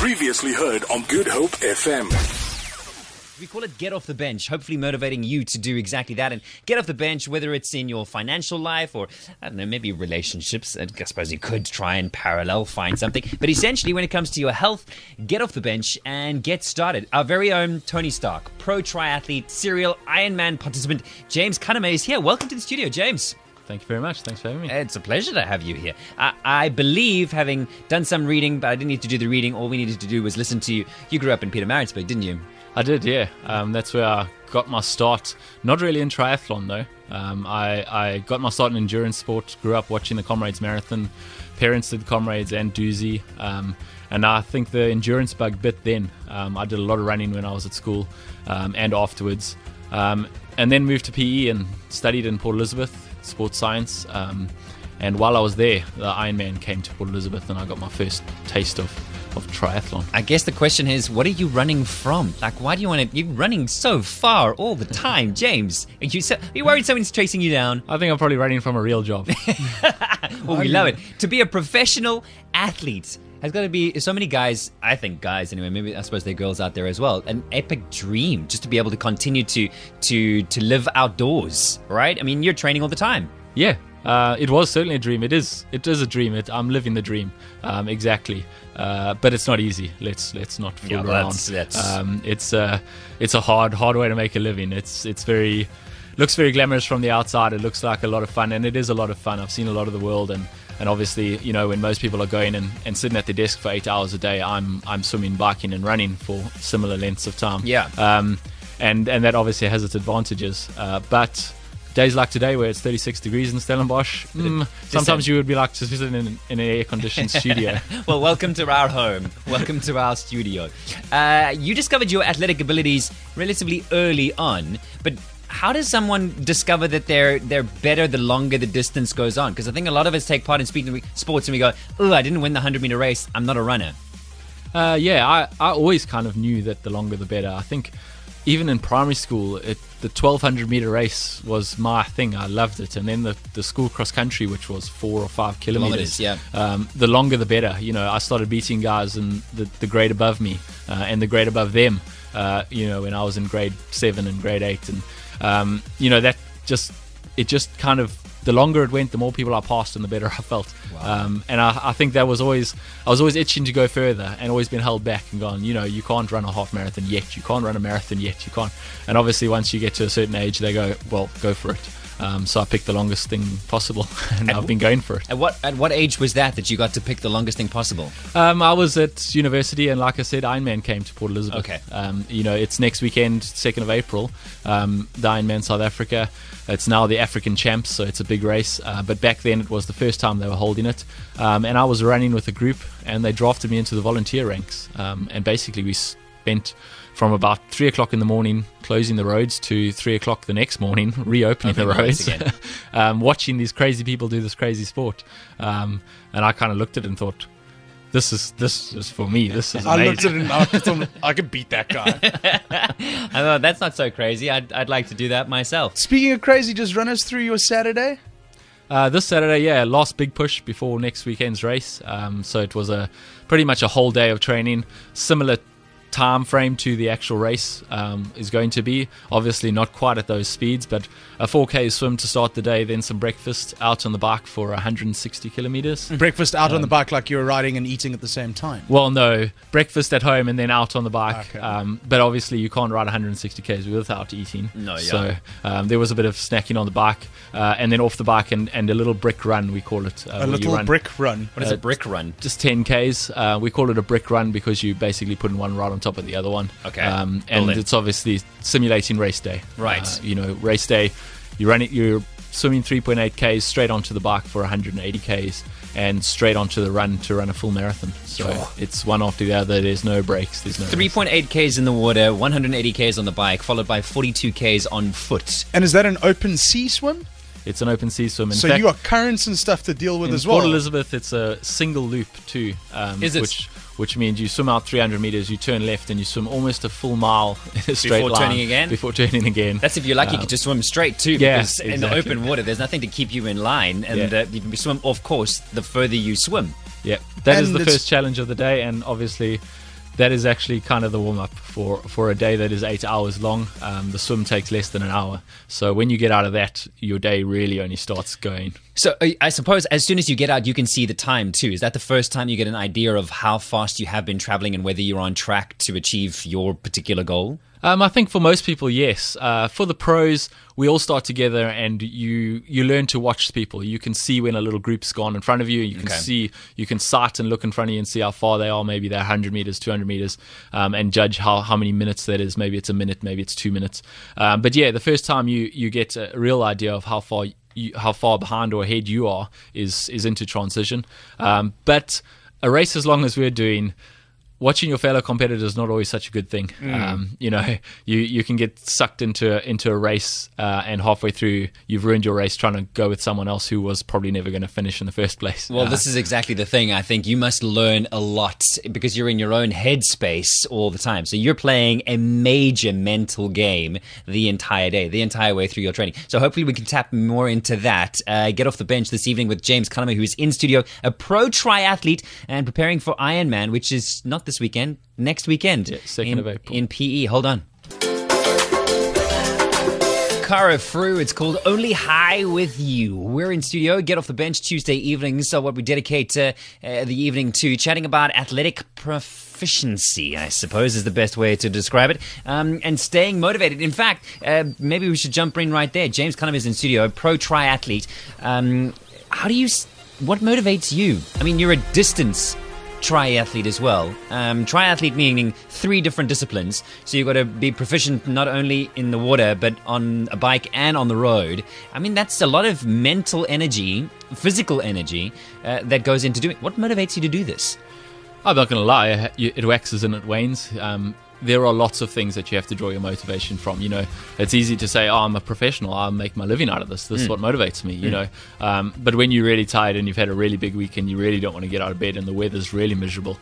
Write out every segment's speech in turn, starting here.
Previously heard on Good Hope FM. We call it Get Off the Bench, hopefully motivating you to do exactly that and get off the bench, whether it's in your financial life or, I don't know, maybe relationships. I suppose you could try and parallel find something. But essentially, when it comes to your health, get off the bench and get started. Our very own Tony Stark, pro triathlete, serial Ironman participant, James Cunnama is here. Welcome to the studio, James. Thank you very much. Thanks for having me. It's a pleasure to have you here. I, I, believe, having done some reading, but I didn't need to do the reading. All we needed to do was listen to you. You grew up in Pietermaritzburg, didn't you? I did, yeah. Um, that's where I got my start. Not really in triathlon, though. Um, I, I, got my start in endurance sport, grew up watching the Comrades Marathon. Parents did Comrades and Dusi. Um, and I think the endurance bug bit then. Um, I did a lot of running when I was at school um, and afterwards. Um, and then moved to PE and studied in Port Elizabeth sports science. Um, and while I was there, the Ironman came to Port Elizabeth, and I got my first taste of, of triathlon. I guess the question is, what are you running from? Like, why do you want to? You're running so far all the time, James. Are you, so, are you worried someone's chasing you down? I think I'm probably running from a real job. well, we love it. To be a professional athlete has got to be so many guys. I think guys anyway. Maybe I suppose there are girls out there as well. An epic dream just to be able to continue to to to live outdoors, right? I mean, you're training all the time. Yeah, uh, it was certainly a dream. It is. It is a dream. It, I'm living the dream. Um, exactly. Uh, but it's not easy. Let's let's not fool yeah, around. That's, that's... Um, it's uh, it's a hard hard way to make a living. It's it's very looks very glamorous from the outside. It looks like a lot of fun, and it is a lot of fun. I've seen a lot of the world, and and obviously, you know, when most people are going and, and sitting at their desk for eight hours a day, I'm I'm swimming, biking, and running for similar lengths of time. Yeah. Um, and and that obviously has its advantages. Uh, but days like today, where it's 36 degrees in Stellenbosch, mm, sometimes you would be like to visit in, in an air-conditioned studio. well, welcome to our home. Welcome to our studio. Uh, you discovered your athletic abilities relatively early on, but how does someone discover that they're they're better the longer the distance goes on? Because I think a lot of us take part in speaking sports and we go, "Oh, I didn't win the hundred meter race. I'm not a runner." Uh, yeah, I, I always kind of knew that the longer the better. I think even in primary school, it, the 1200 meter race was my thing. I loved it. And then the, the school cross country, which was four or five kilometers, kilometers yeah. Um, the longer the better. You know, I started beating guys in the, the grade above me uh, and the grade above them. Uh, you know, when I was in grade seven and grade eight, and um, you know that just it just kind of the longer it went, the more people I passed, and the better I felt. Wow. Um, and I, I, think that was always I was always itching to go further, and always been held back and gone. You know, you can't run a half marathon yet. You can't run a marathon yet. You can't. And obviously, once you get to a certain age, they go, well, go for it. Um, so I picked the longest thing possible, and at I've been going for it. At what at what age was that that you got to pick the longest thing possible? Um, I was at university, and like I said, Ironman came to Port Elizabeth. Okay. Um, you know, it's next weekend, second of April. Um, the Ironman South Africa. It's now the African Champs, so it's a big race. Uh, but back then, it was the first time they were holding it, um, and I was running with a group, and they drafted me into the volunteer ranks, um, and basically we spent from about three o'clock in the morning closing the roads to three o'clock the next morning reopening the roads, um, watching these crazy people do this crazy sport. Um, and I kind of looked at it and thought, this is this is for me. This is amazing. I looked at it and I, thought, I could beat that guy. I thought that's not so crazy. I'd, I'd like to do that myself. Speaking of crazy, just run us through your Saturday. Uh, this Saturday, yeah, last big push before next weekend's race. Um, so it was a pretty much a whole day of training, similar time frame to the actual race um, is going to be. Obviously, not quite at those speeds, but a 4K swim to start the day, then some breakfast out on the bike for 160 kilometers. Breakfast out um, on the um, bike like you were riding and eating at the same time? Well, no. Breakfast at home and then out on the bike. Okay. Um, but obviously, you can't ride 160 Ks without eating. No, yeah. So um, there was a bit of snacking on the bike uh, and then off the bike and, and a little brick run, we call it. Uh, a little run, brick run. What is uh, a brick run? Just 10 Ks. Uh, we call it a brick run because you basically put in one ride on top of the other one. Okay. Um, and it's obviously simulating race day. Right. Uh, you know, race day, you run it, you're swimming 3.8 Ks straight onto the bike for 180 Ks and straight onto the run to run a full marathon. So oh. it's one after the other. There's no breaks. There's no 3.8 Ks in the water, 180 Ks on the bike, followed by 42 Ks on foot. And is that an open sea swim? It's an open sea swim. In so fact, you got currents and stuff to deal with in as well. Port Elizabeth, it's a single loop too. Um, is it? Which, which means you swim out 300 meters, you turn left, and you swim almost a full mile in a straight before line turning again. Before turning again. That's if you're lucky. Um, you can just swim straight too, because yeah, exactly. in the open water, there's nothing to keep you in line, and yeah. uh, you can swim off course the further you swim. Yeah, that and is the first challenge of the day, and obviously that is actually kind of the warm up for, for a day that is eight hours long. Um, the swim takes less than an hour. So when you get out of that, your day really only starts going. So uh, I suppose as soon as you get out, you can see the time too. Is that the first time you get an idea of how fast you have been traveling and whether you're on track to achieve your particular goal? Um, I think for most people, yes. Uh, for the pros, we all start together, and you you learn to watch people. You can see when a little group's gone in front of you. You can Okay. see you can sight and look in front of you and see how far they are. Maybe they're 100 meters, 200 meters, um, and judge how, how many minutes that is. Maybe it's a minute, maybe it's two minutes. Um, but yeah, the first time you you get a real idea of how far. You, how far behind or ahead you are is is into transition, um, but a race as long as we're doing, watching your fellow competitors is not always such a good thing. Um, you know, you, you can get sucked into into a race, uh, and halfway through, you've ruined your race trying to go with someone else who was probably never going to finish in the first place. Well, Uh, this is exactly the thing. I think you must learn a lot because you're in your own headspace all the time. So you're playing a major mental game the entire day, the entire way through your training. So hopefully we can tap more into that. Uh, get off the bench this evening with James Cunnama, who is in studio, a pro triathlete and preparing for Ironman, which is not this weekend, next weekend. Yeah, 2nd in, of April. In PE. Hold on. Cara Fru. It's called Only High with You. We're in studio, get off the bench Tuesday evenings. So, what we dedicate uh, uh, the evening to chatting about athletic proficiency, I suppose is the best way to describe it, um, and staying motivated. In fact, uh, maybe we should jump in right there. James Cunnama is in studio, a pro triathlete. Um, how do you, what motivates you? I mean, you're a distance triathlete as well. Um, triathlete meaning three different disciplines. So you've got to be proficient not only in the water, but on a bike and on the road. I mean, that's a lot of mental energy, physical energy uh, that goes into doing. What motivates you to do this? I'm not going to lie, it waxes and it wanes. Um, there are lots of things that you have to draw your motivation from. You know, it's easy to say, "Oh, I'm a professional. I'll make my living out of this. This is what motivates me." You know, um, but when you're really tired and you've had a really big weekend, you really don't want to get out of bed, and the weather's really miserable.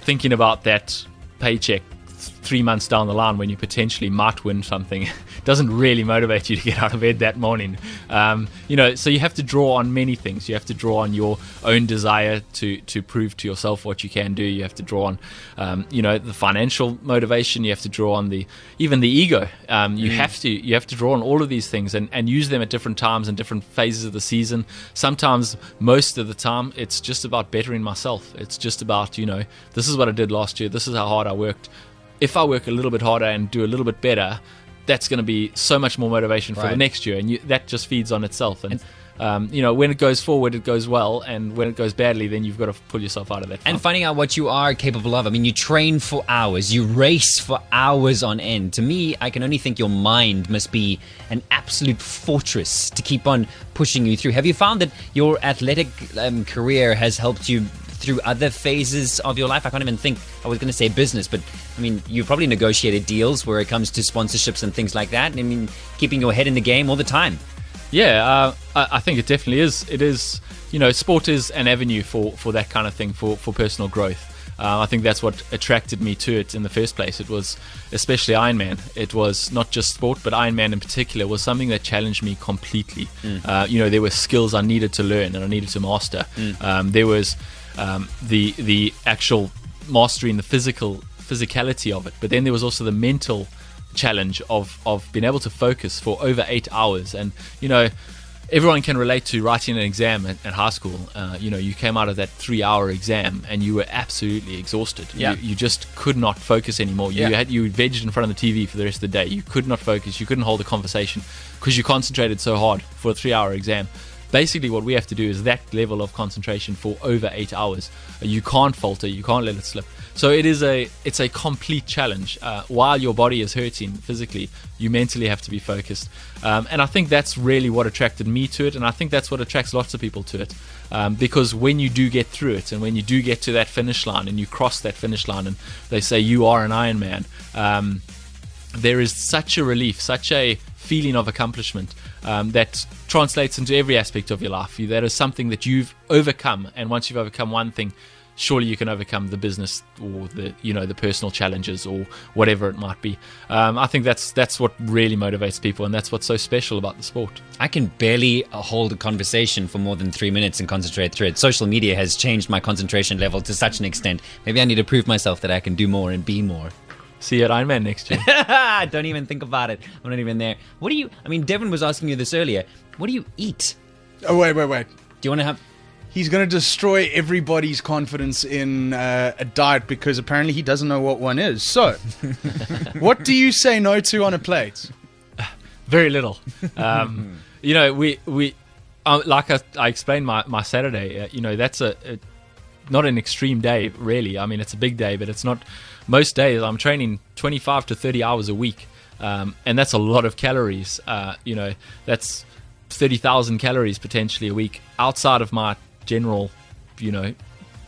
Thinking about that paycheck three months down the line when you potentially might win something doesn't really motivate you to get out of bed that morning. Um, you know, so you have to draw on many things. You have to draw on your own desire to to prove to yourself what you can do. You have to draw on, um, you know, the financial motivation. You have to draw on the even the ego. Um, you have to you have to draw on all of these things and, and use them at different times and different phases of the season. Sometimes, most of the time, it's just about bettering myself. It's just about you know, this is what I did last year. This is how hard I worked if I work a little bit harder and do a little bit better, that's going to be so much more motivation for the next year, and you, that just feeds on itself. And, um, you know, when it goes forward, it goes well, and when it goes badly, then you've got to pull yourself out of that. And finding out what you are capable of. I mean, you train for hours, you race for hours on end. To me, I can only think your mind must be an absolute fortress to keep on pushing you through. Have you found that your athletic um, career has helped you through other phases of your life? I can't even think. I was going to say business, but I mean, you've probably negotiated deals where it comes to sponsorships and things like that. I mean, keeping your head in the game all the time. Yeah, uh, I, think it definitely is. It is, you know, sport is an avenue for, for that kind of thing, for, for personal growth. Uh, I think that's what attracted me to it in the first place. It was especially Ironman. It was not just sport, but Ironman in particular was something that challenged me completely. Uh, you know, there were skills I needed to learn and I needed to master. Um, there was um, the the actual mastery and the physical physicality of it, but then there was also the mental challenge of of being able to focus for over eight hours. And you know, everyone can relate to writing an exam at, at high school. Uh, you know, you came out of that three-hour exam and you were absolutely exhausted. Yeah. You, you just could not focus anymore. You Yeah. had you vegged in front of the TV for the rest of the day. You could not focus. You couldn't hold a conversation because you concentrated so hard for a three-hour exam. Basically, what we have to do is that level of concentration for over eight hours. You can't falter. You can't let it slip. So it is a it's a complete challenge. Uh, while your body is hurting physically, you mentally have to be focused. Um, and I think that's really what attracted me to it, and I think that's what attracts lots of people to it. Um, because when you do get through it, and when you do get to that finish line, and you cross that finish line, and they say you are an Ironman, um, there is such a relief, such a feeling of accomplishment um, that translates into every aspect of your life. That is something that you've overcome, and once you've overcome one thing, surely you can overcome the business or the you know the personal challenges or whatever it might be. Um, I think that's that's what really motivates people, and that's what's so special about the sport. I can barely uh, hold a conversation for more than three minutes and concentrate through it. Social media has changed my concentration level to such an extent. Maybe I need to prove myself that I can do more and be more. See you at Ironman next year. Don't even think about it. I'm not even there. What do you? I mean, Devin was asking you this earlier. What do you eat? Oh wait, wait, wait. Do you want to have? He's going to destroy everybody's confidence in uh, a diet because apparently he doesn't know what one is. So, what do you say no to on a plate? Very little. Um, you know, we we um, like I, I explained my my Saturday. Uh, you know, that's a, a not an extreme day really. I mean, it's a big day, but it's not. Most days I'm training 25 to 30 hours a week, um, and that's a lot of calories. Uh, you know, that's 30,000 calories potentially a week outside of my general, you know,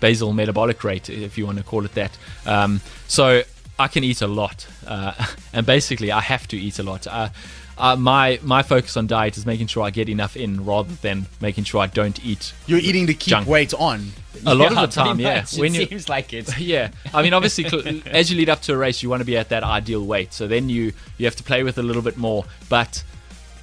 basal metabolic rate, if you want to call it that. Um, so I can eat a lot, uh, and basically I have to eat a lot. Uh, uh, my my focus on diet is making sure I get enough in rather than making sure I don't eat. You're eating to keep Junk. weight on. A lot Yeah, of the time, pretty yeah. much. When it you seems like it. yeah, I mean, obviously, cl- as you lead up to a race, you want to be at that ideal weight. So then you you have to play with a little bit more. But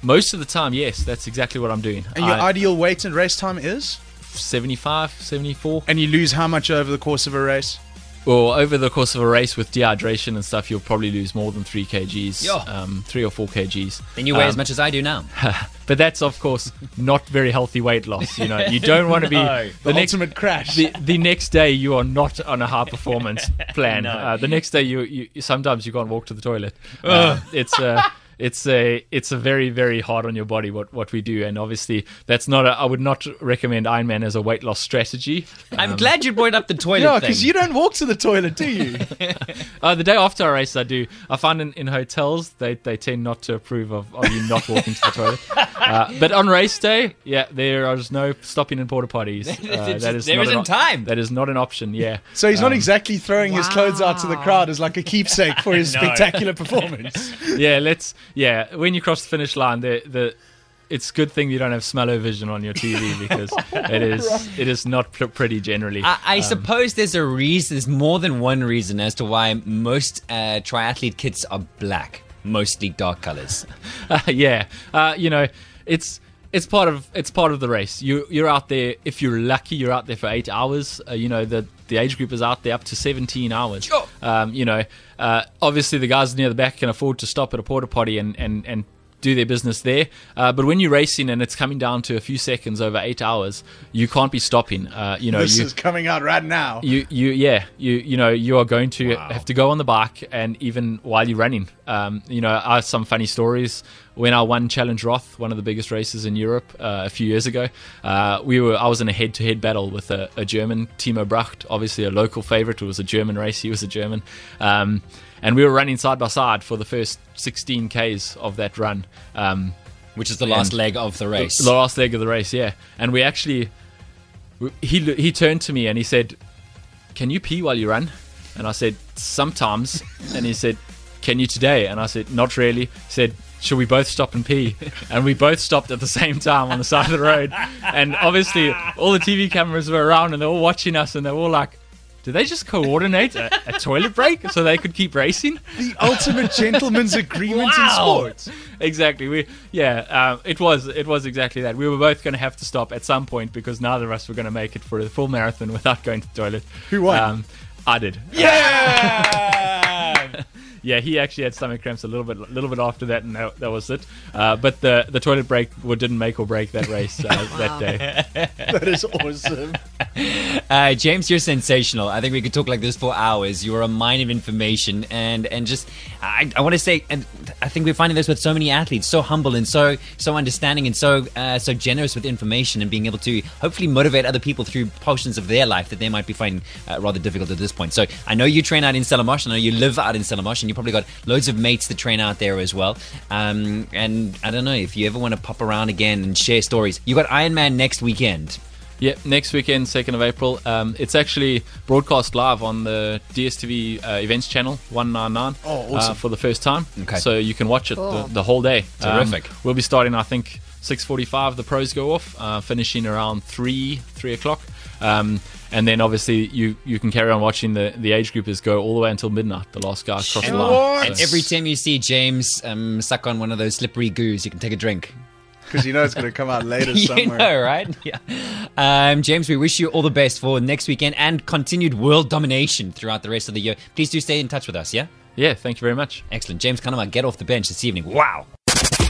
most of the time, yes, that's exactly what I'm doing. And your I- ideal weight and race time is? 75, 74. And you lose how much over the course of a race? Well, over the course of a race with dehydration and stuff, you'll probably lose more than three kgs, Yo. um, three or four kgs. Then you weigh Um, as much as I do now. But that's of course not very healthy weight loss. You know, you don't want to be No. The, the next ultimate crash. the, the next day you are not on a high performance plan. No. Uh, the next day you, you sometimes you can't walk to the toilet. Uh, it's a it's a it's a very very hard on your body what what we do, and obviously that's not a. I would not recommend Ironman as a weight loss strategy. I'm glad you brought up the toilet yeah, because you don't walk to the toilet, do you? Uh, the day after a race, I do. I find in, in hotels they, they tend not to approve of, of you not walking to the toilet. Uh, but on race day, yeah, there is no stopping in porta potties. Uh, It's that just- is there not an isn't op- time. That is not an option. Yeah. So he's not exactly throwing his clothes out to the crowd as like a keepsake for his No. spectacular performance. yeah, let's. Yeah, when you cross the finish line, the the it's a good thing you don't have smell-o-vision on your TV because it is it is not pr- pretty generally. I, I Um, suppose there's a reason. There's more than one reason as to why most uh, triathlete kits are black, mostly dark colors. yeah, uh, you know, it's it's part of it's part of the race. You you're out there. If you're lucky, you're out there for eight hours. Uh, you know the the age group is out there up to 17 hours. Sure. Um, you know, uh, obviously the guys near the back can afford to stop at a porta potty and and and do their business there. Uh, but when you're racing and it's coming down to a few seconds over eight hours, you can't be stopping. Uh, you know, this you, is coming out right now. you you yeah you you know you are going to have to go on the bike and even while you're running um, you know I have some funny stories when I won Challenge Roth one of the biggest races in Europe uh, a few years ago uh, we were I was in a head to head battle with a, a German Timo Bracht obviously a local favorite it was a German race he was a German um, and we were running side by side for the first 16 Ks of that run um, Which is the last leg of the race. the last leg of the race, yeah. And we actually, he he turned to me and he said, "Can you pee while you run?" And I said, "Sometimes." And he said, "Can you today?" And I said, "Not really." He said, "Should we both stop and pee?" And we both stopped at the same time on the side of the road. And obviously, all the TV cameras were around and they're all watching us and they're all like. Did they just coordinate a, a toilet break so they could keep racing? The ultimate gentleman's agreement in sports. exactly. We yeah, um, it was it was exactly that. We were both going to have to stop at some point because neither of us were going to make it for the full marathon without going to the toilet. Who won? Um, I did. yeah. Yeah, he actually had stomach cramps a little bit, a little bit after that, and that, that was it. Uh, but the the toilet break didn't make or break that race uh, that day. That is awesome. Uh, James, you're sensational. I think we could talk like this for hours. You're a mine of information, and and just I, I want to say, and I think we're finding this with so many athletes, so humble and so so understanding and so uh, so generous with information, and being able to hopefully motivate other people through portions of their life that they might be finding uh, rather difficult at this point. So I know you train out in Stellenbosch. I know you live out in Stellenbosch, and you probably got loads of mates that train out there as well. Um, and I don't know if you ever want to pop around again and share stories. You got Ironman next weekend. Yeah, next weekend, 2nd of April. Um, it's actually broadcast live on the DSTV uh, events channel, 199, Oh, awesome. uh, for the first time. Okay. So you can watch it the, the whole day. Um, Terrific. we'll be starting, I think, 6.45, the pros go off, uh, finishing around 3, 3 o'clock. Um, and then obviously you you can carry on watching the the age groupers go all the way until midnight. The last guy across the line. What? And every time you see James um, suck on one of those slippery goos, you can take a drink. Because you know it's going to come out later you somewhere. know, right? Yeah. Um, James, we wish you all the best for next weekend and continued world domination throughout the rest of the year. Please do stay in touch with us, yeah? yeah, thank you very much. Excellent. James Cunnama, get off the bench this evening. Wow.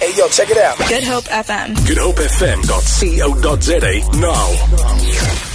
Hey, yo, check it out. Good Hope FM. GoodHopeFM.co.za now.